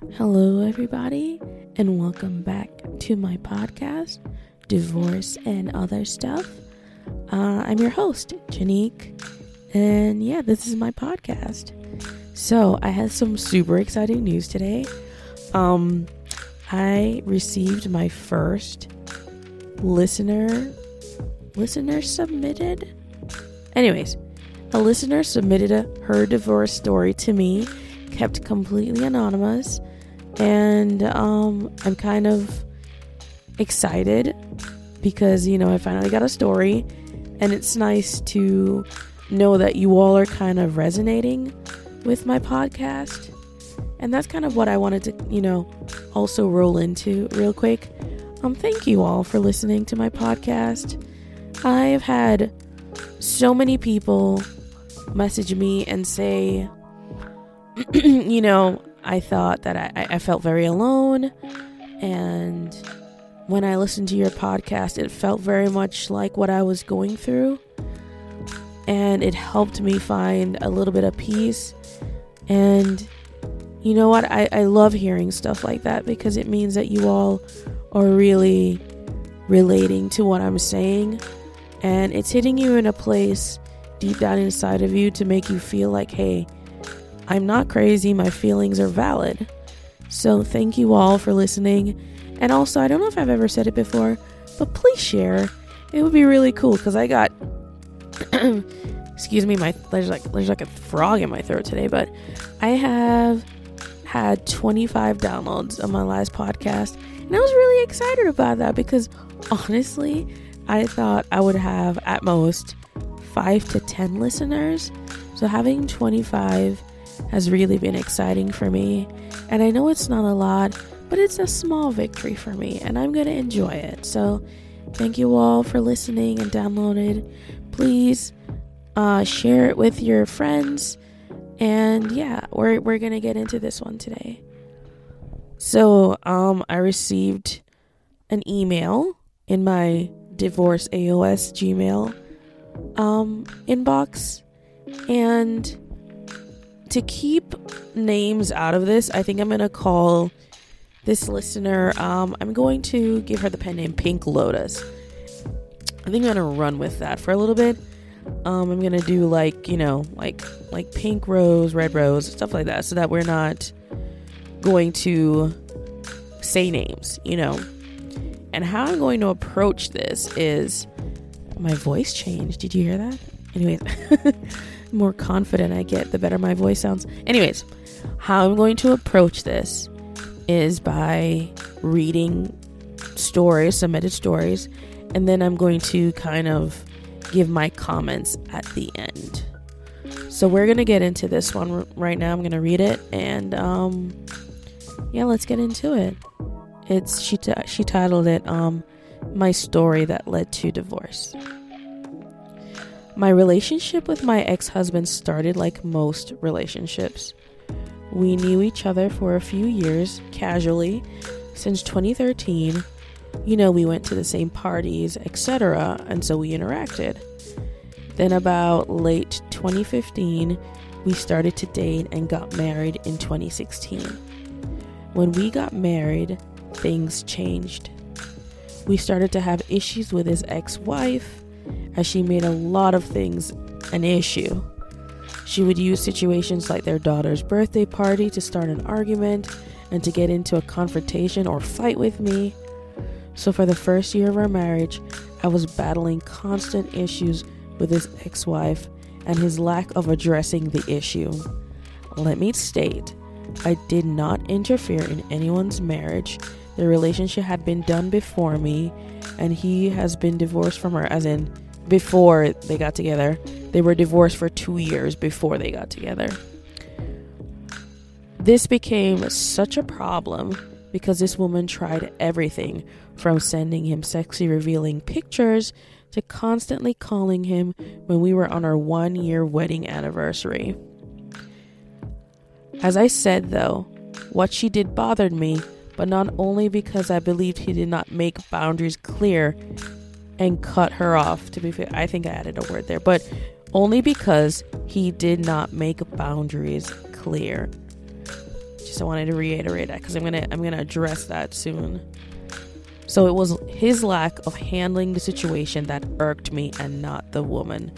Hello, everybody, and welcome back to my podcast, Divorce and Other Stuff. Uh, I'm your host, Janique, and yeah, this is my podcast. So, I had some super exciting news today. Um, I received my first listener listener submitted. Anyways, a listener submitted a, her divorce story to me, kept completely anonymous, and um, I'm kind of excited because you know I finally got a story, and it's nice to know that you all are kind of resonating with my podcast, and that's kind of what I wanted to you know also roll into real quick. Um, thank you all for listening to my podcast. I've had so many people message me and say, you know, I thought that I, I felt very alone. And when I listened to your podcast, it felt very much like what I was going through. And it helped me find a little bit of peace. And you know what? I, I love hearing stuff like that because it means that you all are really relating to what I'm saying and it's hitting you in a place deep down inside of you to make you feel like, hey, I'm not crazy, my feelings are valid. So, thank you all for listening. And also, I don't know if I've ever said it before, but please share. It would be really cool because I got, excuse me, my there's like there's like a frog in my throat today, but I have had 25 downloads on my last podcast, and I was really excited about that because honestly, I thought I would have at most five to 10 listeners. So having 25 has really been exciting for me. And I know it's not a lot, but it's a small victory for me, and I'm going to enjoy it. So thank you all for listening and downloaded. Please uh, share it with your friends. And yeah, we're, we're going to get into this one today. So um, I received an email in my divorce AOS Gmail um, inbox. And to keep names out of this, I think I'm going to call this listener, um, I'm going to give her the pen name Pink Lotus. I think I'm going to run with that for a little bit. Um, I'm going to do like, you know, like like pink rose, red rose, stuff like that so that we're not going to say names, you know. And how I'm going to approach this is my voice changed. Did you hear that? Anyways, more confident I get, the better my voice sounds. Anyways, how I'm going to approach this is by reading stories, submitted stories, and then I'm going to kind of give my comments at the end. So we're gonna get into this one right now. I'm gonna read it, and um, yeah, let's get into it. It's she t- she titled it um my story that led to divorce. My relationship with my ex-husband started like most relationships. We knew each other for a few years casually since 2013. You know, we went to the same parties, etc., and so we interacted. Then about late 2015, we started to date and got married in 2016. When we got married, things changed. We started to have issues with his ex wife, as she made a lot of things an issue. She would use situations like their daughter's birthday party to start an argument and to get into a confrontation or fight with me. So, for the first year of our marriage, I was battling constant issues with his ex wife and his lack of addressing the issue. Let me state I did not interfere in anyone's marriage. The relationship had been done before me, and he has been divorced from her, as in before they got together. They were divorced for two years before they got together. This became such a problem because this woman tried everything from sending him sexy revealing pictures to constantly calling him when we were on our one year wedding anniversary. As I said, though, what she did bothered me, but not only because I believed he did not make boundaries clear and cut her off. To be fair, I think I added a word there, but only because he did not make boundaries clear. Just I wanted to reiterate that because I'm gonna I'm gonna address that soon. So it was his lack of handling the situation that irked me and not the woman.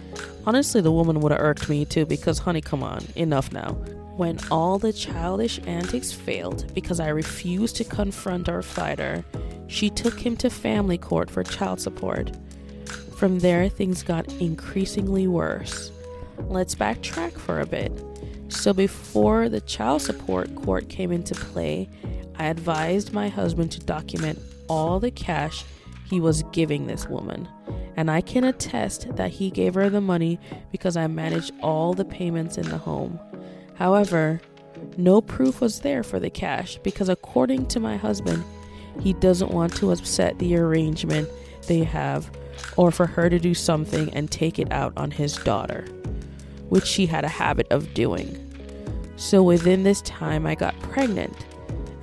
Honestly, the woman would have irked me too because, honey, come on, enough now. When all the childish antics failed because I refused to confront our fighter, she took him to family court for child support. From there, things got increasingly worse. Let's backtrack for a bit. So, before the child support court came into play, I advised my husband to document all the cash he was giving this woman. And I can attest that he gave her the money because I managed all the payments in the home. However, no proof was there for the cash because, according to my husband, he doesn't want to upset the arrangement they have or for her to do something and take it out on his daughter, which she had a habit of doing. So within this time, I got pregnant.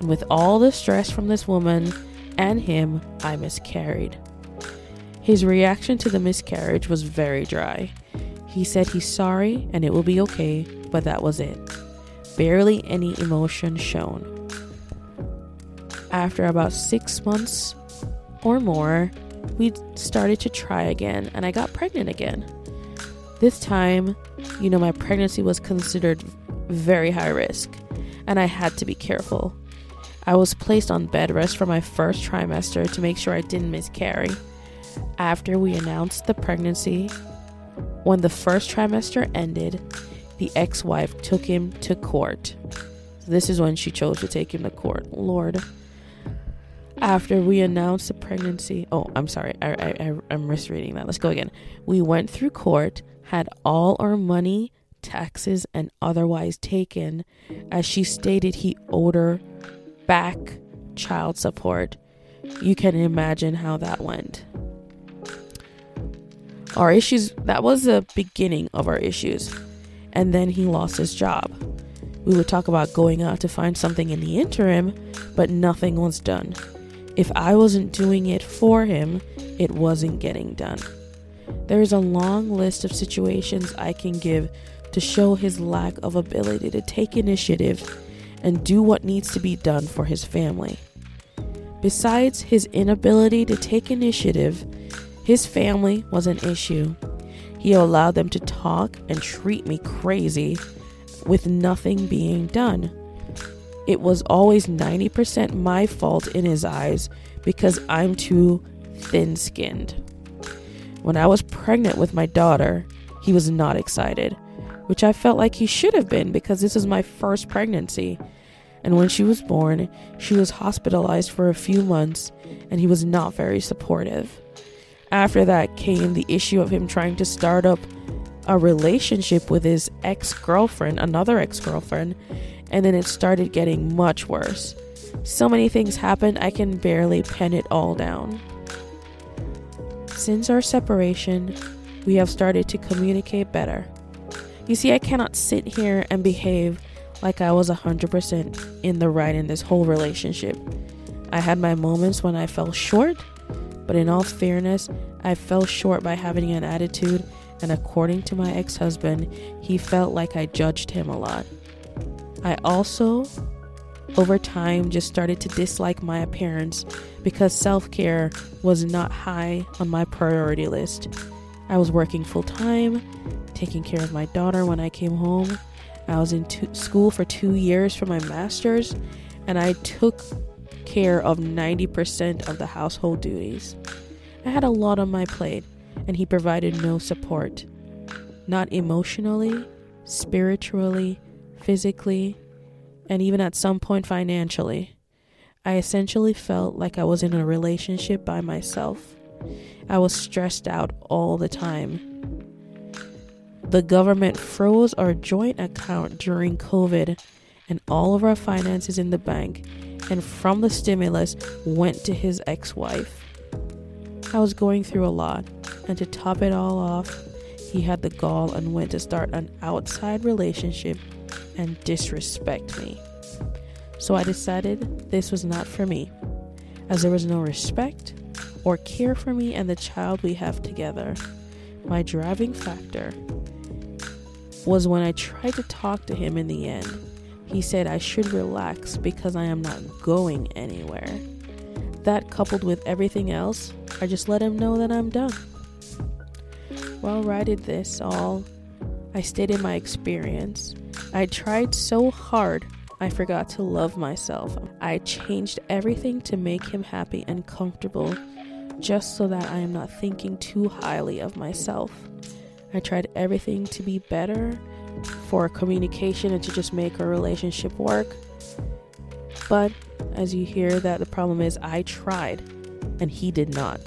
And with all the stress from this woman, and him, I miscarried. His reaction to the miscarriage was very dry. He said he's sorry and it will be okay, but that was it. Barely any emotion shown. After about six months or more, we started to try again and I got pregnant again. This time, you know, my pregnancy was considered very high risk and I had to be careful. I was placed on bed rest for my first trimester to make sure I didn't miscarry. After we announced the pregnancy, when the first trimester ended, the ex wife took him to court. This is when she chose to take him to court. Lord. After we announced the pregnancy, oh, I'm sorry, I, I, I'm misreading that. Let's go again. We went through court, had all our money, taxes, and otherwise taken, as she stated he owed her back child support. You can imagine how that went. Our issues, that was the beginning of our issues. And then he lost his job. We would talk about going out to find something in the interim, but nothing was done. If I wasn't doing it for him, it wasn't getting done. There is a long list of situations I can give to show his lack of ability to take initiative and do what needs to be done for his family. Besides his inability to take initiative, his family was an issue. He allowed them to talk and treat me crazy with nothing being done. It was always 90% my fault in his eyes because I'm too thin skinned. When I was pregnant with my daughter, he was not excited which I felt like he should have been because this was my first pregnancy. And when she was born, she was hospitalized for a few months and he was not very supportive. After that came the issue of him trying to start up a relationship with his ex girlfriend, another ex girlfriend, and then it started getting much worse. So many things happened, I can barely pen it all down. Since our separation, we have started to communicate better. You see, I cannot sit here and behave like I was 100% in the right in this whole relationship. I had my moments when I fell short, but in all fairness, I fell short by having an attitude, and according to my ex husband, he felt like I judged him a lot. I also, over time, just started to dislike my appearance because self care was not high on my priority list. I was working full time, taking care of my daughter when I came home. I was in two, school for two years for my master's, and I took care of 90% of the household duties. I had a lot on my plate, and he provided no support. Not emotionally, spiritually, physically, and even at some point financially. I essentially felt like I was in a relationship by myself. I was stressed out all the time the government froze our joint account during COVID and all of our finances in the bank and from the stimulus went to his ex wife. I was going through a lot, and to top it all off, he had the gall and went to start an outside relationship and disrespect me. So I decided this was not for me, as there was no respect or care for me and the child we have together. My driving factor was when I tried to talk to him in the end. He said I should relax because I am not going anywhere. That coupled with everything else, I just let him know that I'm done. While did this all, I stated my experience. I tried so hard, I forgot to love myself. I changed everything to make him happy and comfortable, just so that I am not thinking too highly of myself. I tried everything to be better for communication and to just make our relationship work. But as you hear that the problem is I tried and he did not.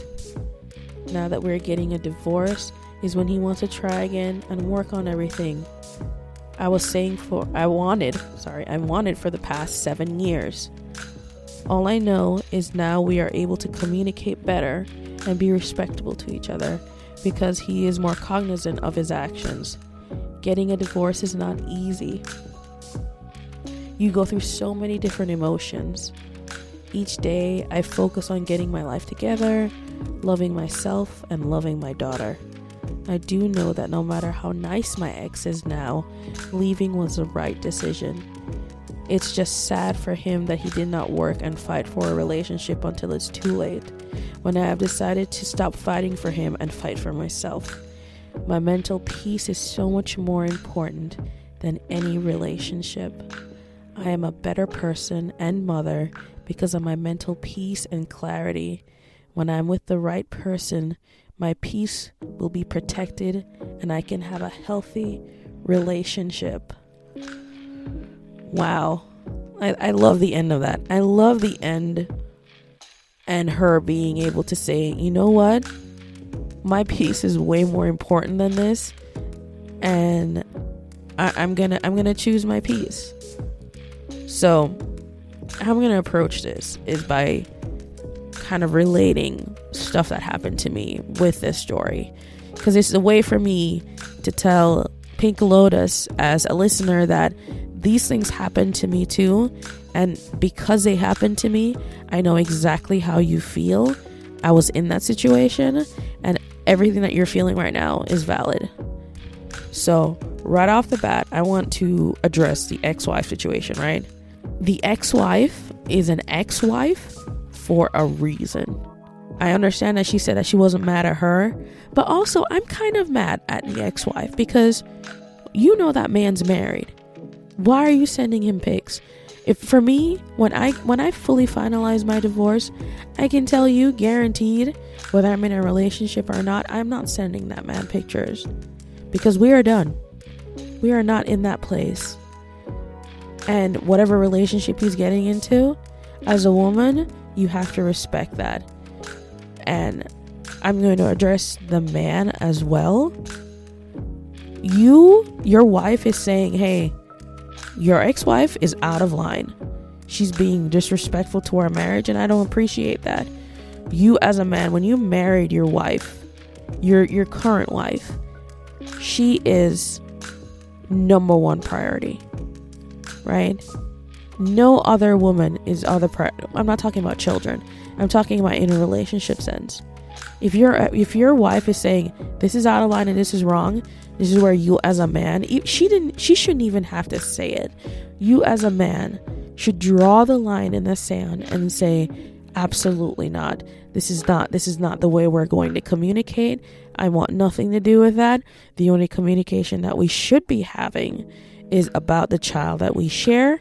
Now that we're getting a divorce is when he wants to try again and work on everything. I was saying for I wanted, sorry, I wanted for the past 7 years. All I know is now we are able to communicate better and be respectable to each other because he is more cognizant of his actions. Getting a divorce is not easy. You go through so many different emotions. Each day, I focus on getting my life together, loving myself, and loving my daughter. I do know that no matter how nice my ex is now, leaving was the right decision. It's just sad for him that he did not work and fight for a relationship until it's too late, when I have decided to stop fighting for him and fight for myself. My mental peace is so much more important than any relationship. I am a better person and mother because of my mental peace and clarity. When I'm with the right person, my peace will be protected and I can have a healthy relationship. Wow. I, I love the end of that. I love the end and her being able to say, you know what? My peace is way more important than this and I, i'm gonna i'm gonna choose my peace so how i'm gonna approach this is by kind of relating stuff that happened to me with this story. Because it's a way for me to tell pink lotus as a listener that these things happen to me too and because they happened to me i know exactly how you feel. I was in that situation everything that you're feeling right now is valid. So, right off the bat, I want to address the ex wife situation, right? The ex wife is an ex wife for a reason. I understand that she said that she wasn't mad at her, but also I'm kind of mad at the ex wife because you know that man's married. Why are you sending him pics? If for me when i when i fully finalize my divorce i can tell you guaranteed whether i'm in a relationship or not i'm not sending that man pictures. Because we are done. We are not in that place. And whatever relationship he's getting into as a woman you have to respect that. And i'm going to address the man as well. You your wife is saying hey your ex wife is out of line. She's being disrespectful to our marriage, and I don't appreciate that. You, as a man, when you married your wife, your your current wife, she is number one priority, right? No other woman is other priority. I'm not talking about children. I'm talking about in a relationship sense. If your if your wife is saying this is out of line and this is wrong, this is where you, as a man, she didn't, she shouldn't even have to say it. You, as a man, should draw the line in the sand and say, absolutely not. This is not, this is not the way we're going to communicate. I want nothing to do with that. The only communication that we should be having is about the child that we share.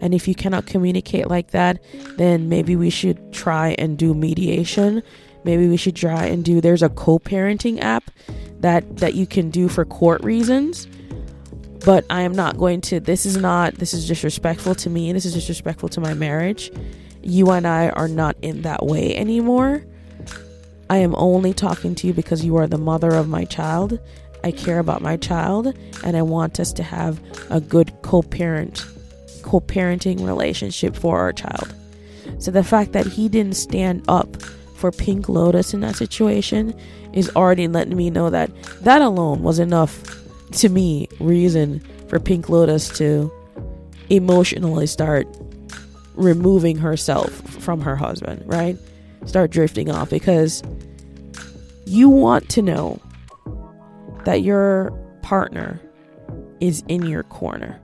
And if you cannot communicate like that, then maybe we should try and do mediation. Maybe we should try and do, there's a co parenting app that that you can do for court reasons but I am not going to this is not this is disrespectful to me this is disrespectful to my marriage. You and I are not in that way anymore. I am only talking to you because you are the mother of my child. I care about my child and I want us to have a good co-parent co-parenting relationship for our child. So the fact that he didn't stand up for Pink Lotus in that situation is already letting me know that that alone was enough to me reason for Pink Lotus to emotionally start removing herself from her husband, right? Start drifting off because you want to know that your partner is in your corner.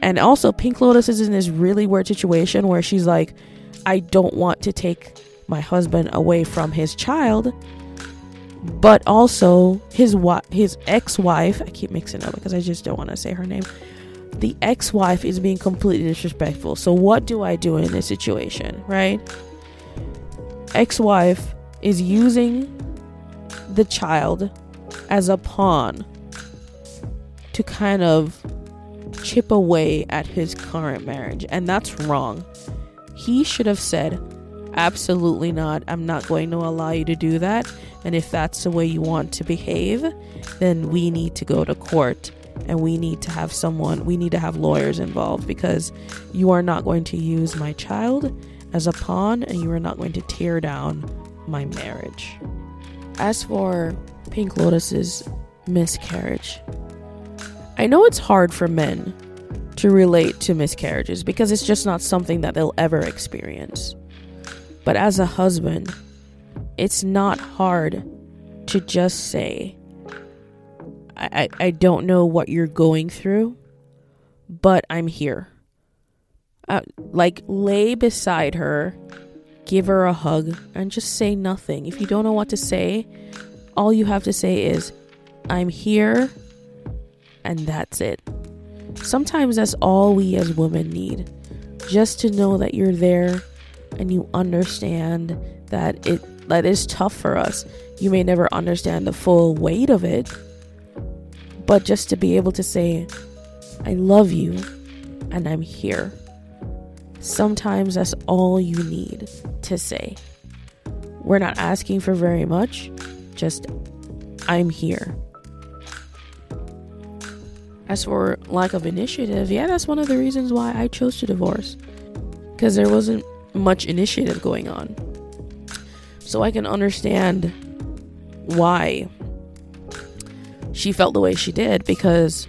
And also, Pink Lotus is in this really weird situation where she's like, I don't want to take my husband away from his child, but also his wa- his ex-wife. I keep mixing up because I just don't want to say her name. The ex-wife is being completely disrespectful. So what do I do in this situation, right? Ex-wife is using the child as a pawn to kind of chip away at his current marriage, and that's wrong. He should have said, Absolutely not. I'm not going to allow you to do that. And if that's the way you want to behave, then we need to go to court and we need to have someone, we need to have lawyers involved because you are not going to use my child as a pawn and you are not going to tear down my marriage. As for Pink Lotus's miscarriage, I know it's hard for men to relate to miscarriages because it's just not something that they'll ever experience. But as a husband, it's not hard to just say, I, I, I don't know what you're going through, but I'm here. Uh, like, lay beside her, give her a hug, and just say nothing. If you don't know what to say, all you have to say is, I'm here, and that's it. Sometimes that's all we as women need. Just to know that you're there and you understand that it that is tough for us. You may never understand the full weight of it, but just to be able to say, I love you and I'm here. Sometimes that's all you need to say. We're not asking for very much, just I'm here. As for lack of initiative, yeah, that's one of the reasons why I chose to divorce. Because there wasn't much initiative going on. So I can understand why she felt the way she did because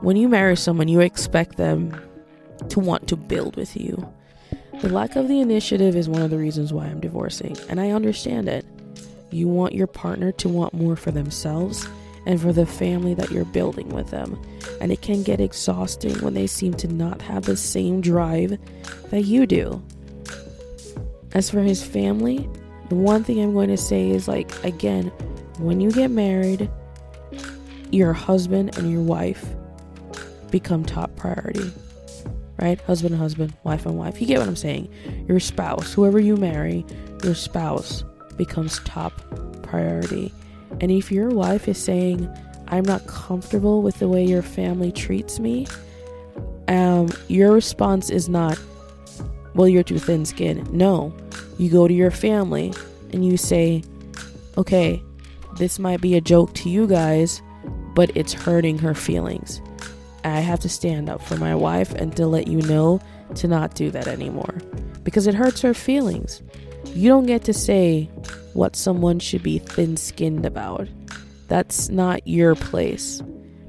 when you marry someone, you expect them to want to build with you. The lack of the initiative is one of the reasons why I'm divorcing, and I understand it. You want your partner to want more for themselves and for the family that you're building with them. And it can get exhausting when they seem to not have the same drive that you do. As for his family, one thing I'm going to say is like, again, when you get married, your husband and your wife become top priority. Right? Husband and husband, wife and wife. You get what I'm saying? Your spouse, whoever you marry, your spouse becomes top priority. And if your wife is saying, I'm not comfortable with the way your family treats me, um, your response is not, well, you're too thin skinned. No, you go to your family and you say, okay, this might be a joke to you guys, but it's hurting her feelings. I have to stand up for my wife and to let you know to not do that anymore because it hurts her feelings. You don't get to say what someone should be thin skinned about. That's not your place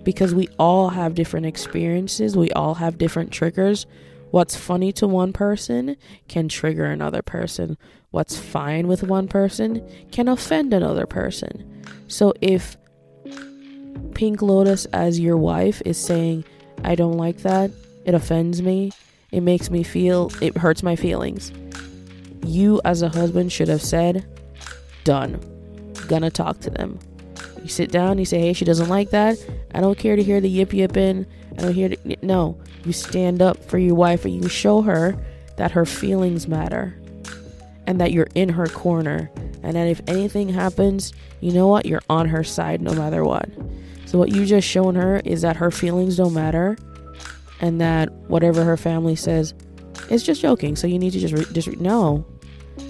because we all have different experiences, we all have different triggers. What's funny to one person can trigger another person. What's fine with one person can offend another person. So if Pink Lotus as your wife is saying, I don't like that, it offends me, it makes me feel, it hurts my feelings. You as a husband should have said, done. Gonna talk to them. You sit down, you say, hey, she doesn't like that. I don't care to hear the yip yipping. Don't hear the, no. You stand up for your wife and you show her that her feelings matter and that you're in her corner and that if anything happens, you know what? You're on her side no matter what. So what you just shown her is that her feelings don't matter and that whatever her family says is just joking. So you need to just re- just re- no.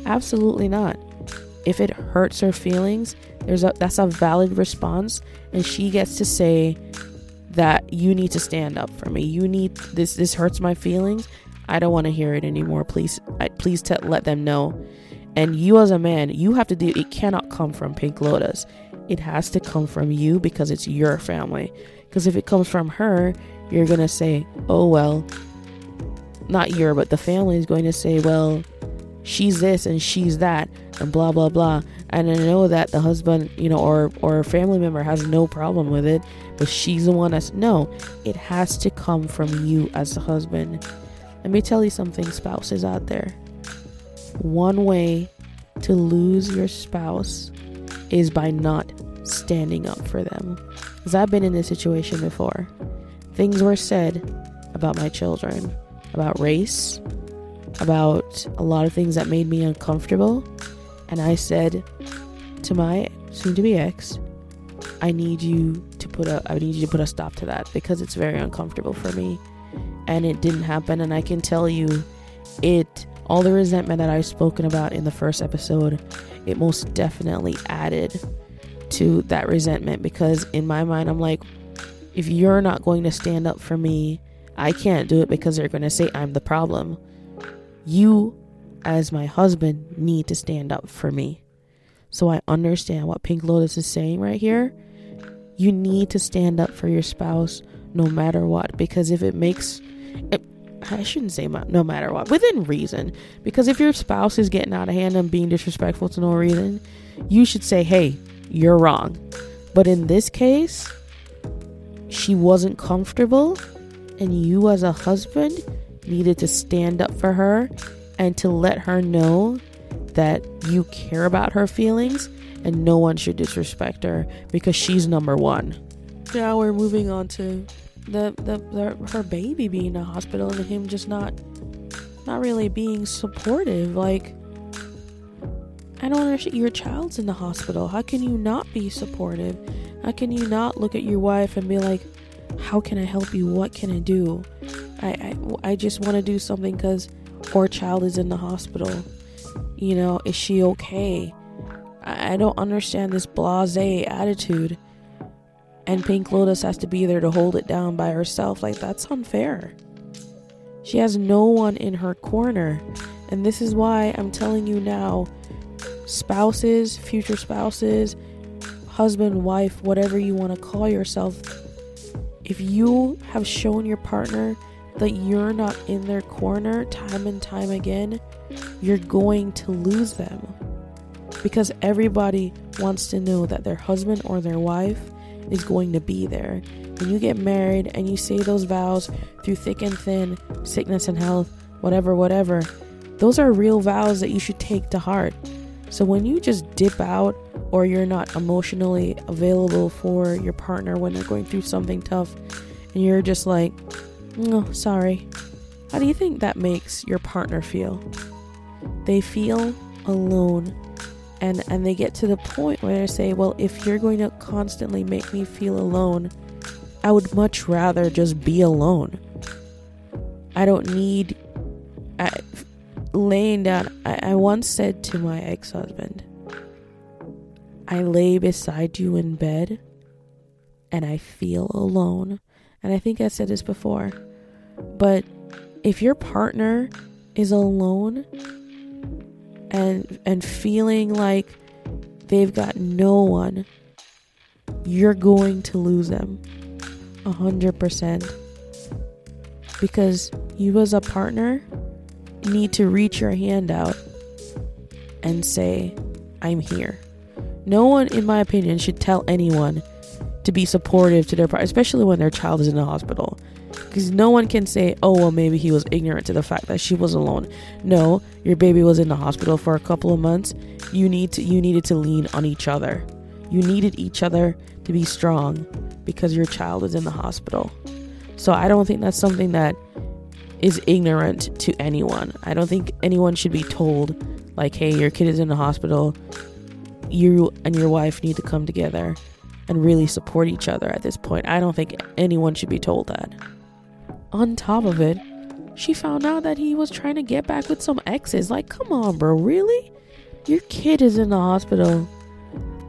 Absolutely not. If it hurts her feelings, there's a that's a valid response and she gets to say that you need to stand up for me. You need this this hurts my feelings. I don't want to hear it anymore. Please I, please t- let them know. And you as a man, you have to do it cannot come from Pink Lotus. It has to come from you because it's your family. Because if it comes from her, you're to say, "Oh well, not your, but the family is going to say, well, she's this and she's that and blah blah blah. And i know that the husband you know or or a family member has no problem with it but she's the one that's no it has to come from you as the husband. Let me tell you something spouses out there. One way to lose your spouse is by not standing up for them. Because i've been in this situation before. Things were said about my children about race about a lot of things that made me uncomfortable. And I said to my soon to be ex, I need you to put a I need you to put a stop to that because it's very uncomfortable for me. And it didn't happen and I can tell you it all the resentment that I've spoken about in the first episode, it most definitely added to that resentment because in my mind I'm like if you're not going to stand up for me, I can't do it because they're going to say I'm the problem you, as my husband, need to stand up for me. So I understand what Pink Lotus is saying right here. You need to stand up for your spouse no matter what. Because if it makes. It, I shouldn't say no matter what, within reason. Because if your spouse is getting out of hand and being disrespectful to no reason, you should say, hey, you're wrong. But in this case, she wasn't comfortable, and you, as a husband, needed to stand up for her and to let her know that you care about her feelings and no one should disrespect her because she's number one. Now we're moving on to the, the, the her baby being in the hospital and him just not not really being supportive. Like I don't understand. Your child's in the hospital. How can you not be supportive? How can you not look at your wife and be like, "How can I help you? What can I do?" I, I, I just want to do something because our child is in the hospital. You know, is she okay? I, I don't understand this blase attitude. And Pink Lotus has to be there to hold it down by herself. Like, that's unfair. She has no one in her corner. And this is why I'm telling you now spouses, future spouses, husband, wife, whatever you want to call yourself, if you have shown your partner that you're not in their corner time and time again, you're going to lose them. Because everybody wants to know that their husband or their wife is going to be there. When you get married and you say those vows through thick and thin, sickness and health, whatever, whatever, those are real vows that you should take to heart. So when you just dip out or you're not emotionally available for your partner when they're going through something tough and you're just like, Oh, sorry. How do you think that makes your partner feel? They feel alone. And and they get to the point where they say, "Well, if you're going to constantly make me feel alone, I would much rather just be alone. I don't need I, laying down. I, I once said to my ex-husband, I lay beside you in bed and I feel alone. And I think I said this before. But if your partner is alone and and feeling like they've got no one, you're going to lose them. A hundred percent. Because you as a partner need to reach your hand out and say, I'm here. No one, in my opinion, should tell anyone to be supportive to their partner, especially when their child is in the hospital because no one can say, oh, well, maybe he was ignorant to the fact that she was alone. No, your baby was in the hospital for a couple of months. You need to, you needed to lean on each other. You needed each other to be strong because your child is in the hospital. So I don't think that's something that is ignorant to anyone. I don't think anyone should be told, like, hey, your kid is in the hospital. You and your wife need to come together and really support each other at this point. I don't think anyone should be told that on top of it, she found out that he was trying to get back with some exes. Like, come on, bro, really? Your kid is in the hospital.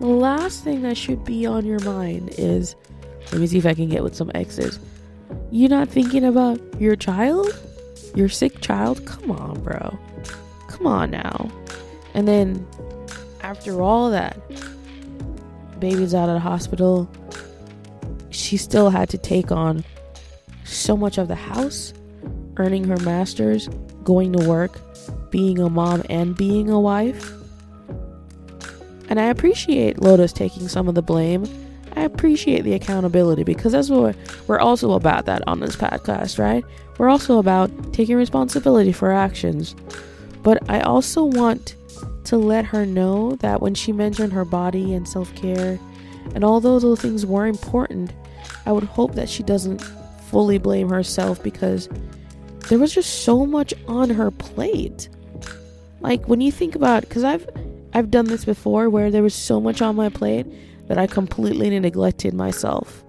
The last thing that should be on your mind is let me see if I can get with some exes. You're not thinking about your child? Your sick child? Come on, bro. Come on now. And then after all that, baby's out of the hospital. She still had to take on so much of the house, earning her master's, going to work, being a mom and being a wife. And I appreciate Lotus taking some of the blame. I appreciate the accountability because that's what we're also about that on this podcast, right? We're also about taking responsibility for actions. But I also want to let her know that when she mentioned her body and self care and all those little things were important, I would hope that she doesn't fully blame herself because there was just so much on her plate. Like when you think about because I've I've done this before where there was so much on my plate that I completely neglected myself.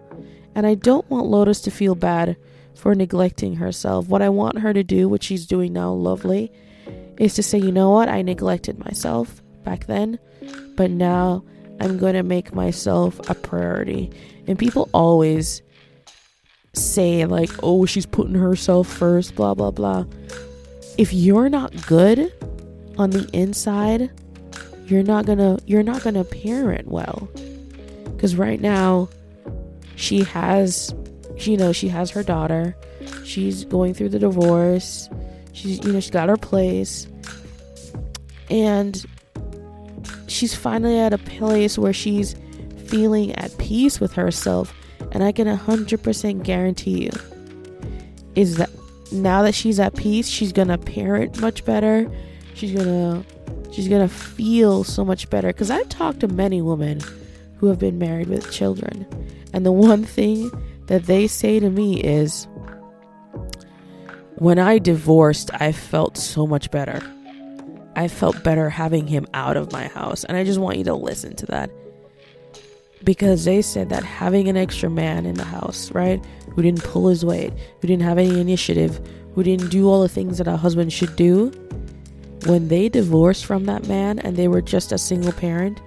And I don't want Lotus to feel bad for neglecting herself. What I want her to do, which she's doing now lovely, is to say, you know what, I neglected myself back then, but now I'm going to make myself a priority. And people always say, like, oh, she's putting herself first, blah, blah, blah. If you're not good on the inside, you're not gonna you're not gonna parent well. Because right now she has she, you know she has her daughter. She's going through the divorce. She's you know she's got her place. And she's finally at a place where she's feeling at peace with herself and i can 100% guarantee you is that now that she's at peace she's gonna parent much better. She's gonna she's gonna feel so much better. Because i've talked to many women who have been married with children. And the one thing that they say to me is when i divorced i felt so much better. I felt better having him out of my house. And i just want you to listen to that because they said that having an extra man in the house right who didn't pull his weight who didn't have any initiative who didn't do all the things that a husband should do when they divorced from that man and they were just a single parent,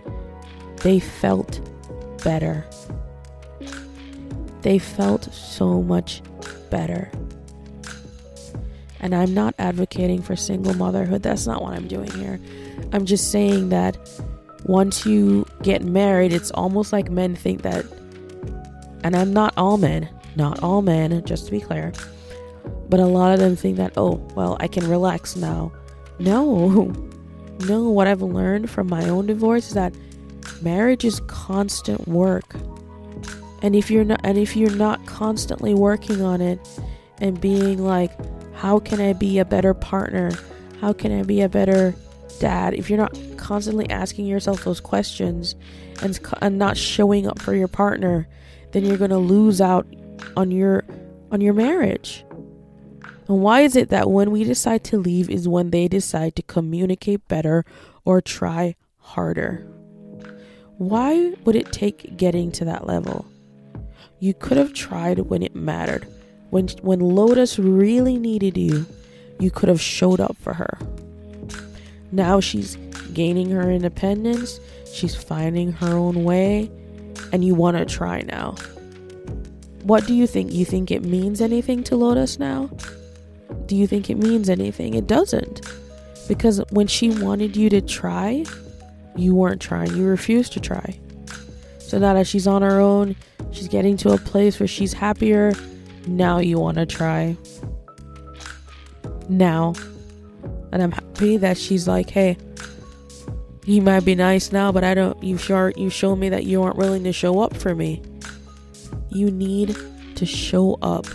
they felt better. They felt so much better. And I'm not advocating for single motherhood. That's not what I'm doing here. I'm just saying that once you get married, it's almost like men think that, and I'm not all men, not all men, just to be clear, but a lot of them think that, oh, well, I can relax now. No, no, what I've learned from my own divorce is that marriage is constant work. And if you're not and if you're not constantly working on it and being like how can I be a better partner? How can I be a better dad? If you're not constantly asking yourself those questions and, and not showing up for your partner, then you're going to lose out on your on your marriage. And why is it that when we decide to leave is when they decide to communicate better or try harder? Why would it take getting to that level? You could have tried when it mattered. When when Lotus really needed you, you could have showed up for her. Now she's gaining her independence, she's finding her own way, and you want to try now. What do you think? You think it means anything to Lotus now? do you think it means anything? It doesn't. Because when she wanted you to try, you weren't trying. You refused to try. So now that she's on her own, she's getting to a place where she's happier. Now you want to try. Now. And I'm happy that she's like, hey, he might be nice now, but I don't you sure you show me that you aren't willing to show up for me. You need to show up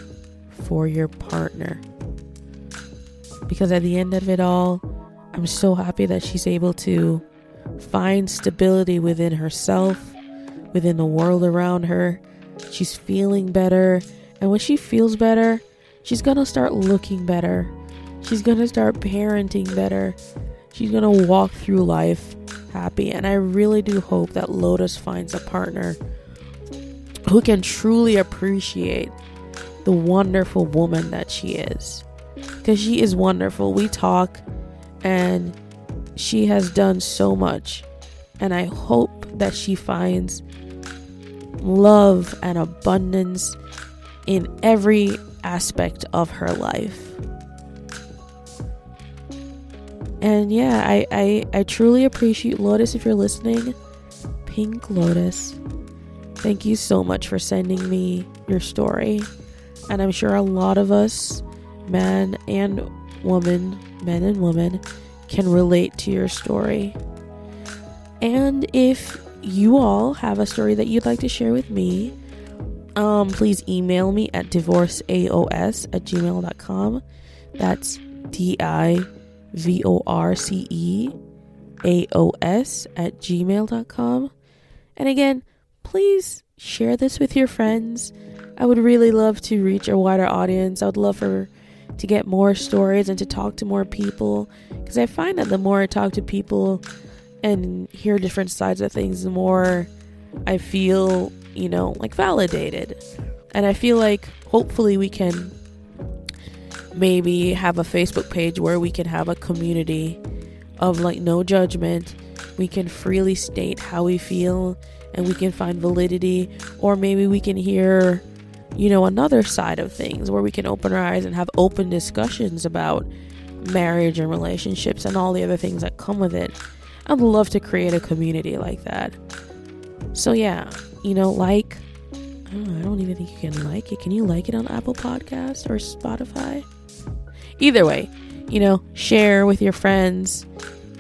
for your partner because at the end of it all, I'm so happy that she's able to find stability within herself, within the world around her. She's feeling better. And when she feels better, she's to start looking better. She's to start parenting better. She's to walk through life happy. And I really do hope that Lotus finds a partner who can truly appreciate the wonderful woman that she is because she is wonderful. We talk and she has done so much. And I hope that she finds love and abundance in every aspect of her life. And yeah, I, I, I truly appreciate Lotus if you're listening. Pink Lotus, thank you so much for sending me your story. And I'm sure a lot of us man and woman, men and women, can relate to your story. And if you all have a story that you'd like to share with me, um, please email me at divorceaos at gmail.com. That's D I V O R C E A O S at gmail.com. And again, please share this with your friends. I would really love to reach a wider audience. I would love for to get more stories and to talk to more people because I find that the more I talk to people and hear different sides of things, the more I feel, you know, like validated. And I feel like hopefully we can maybe have a Facebook page where we can have a community of like no judgment. We can freely state how we feel and we can find validity, or maybe we can hear, you know, another side of things where we can open our eyes and have open discussions about marriage and relationships and all the other things that come with it. I'd love to create a community like that. So, yeah, you know, like, I don't, know, I don't even think you can like it. Can you like it on Apple Podcast or Spotify? Either way, you know, share with your friends.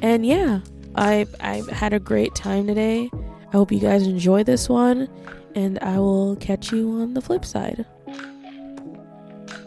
And yeah, I I had a great time today. I hope you guys enjoy this one, and I will catch you on the flip side.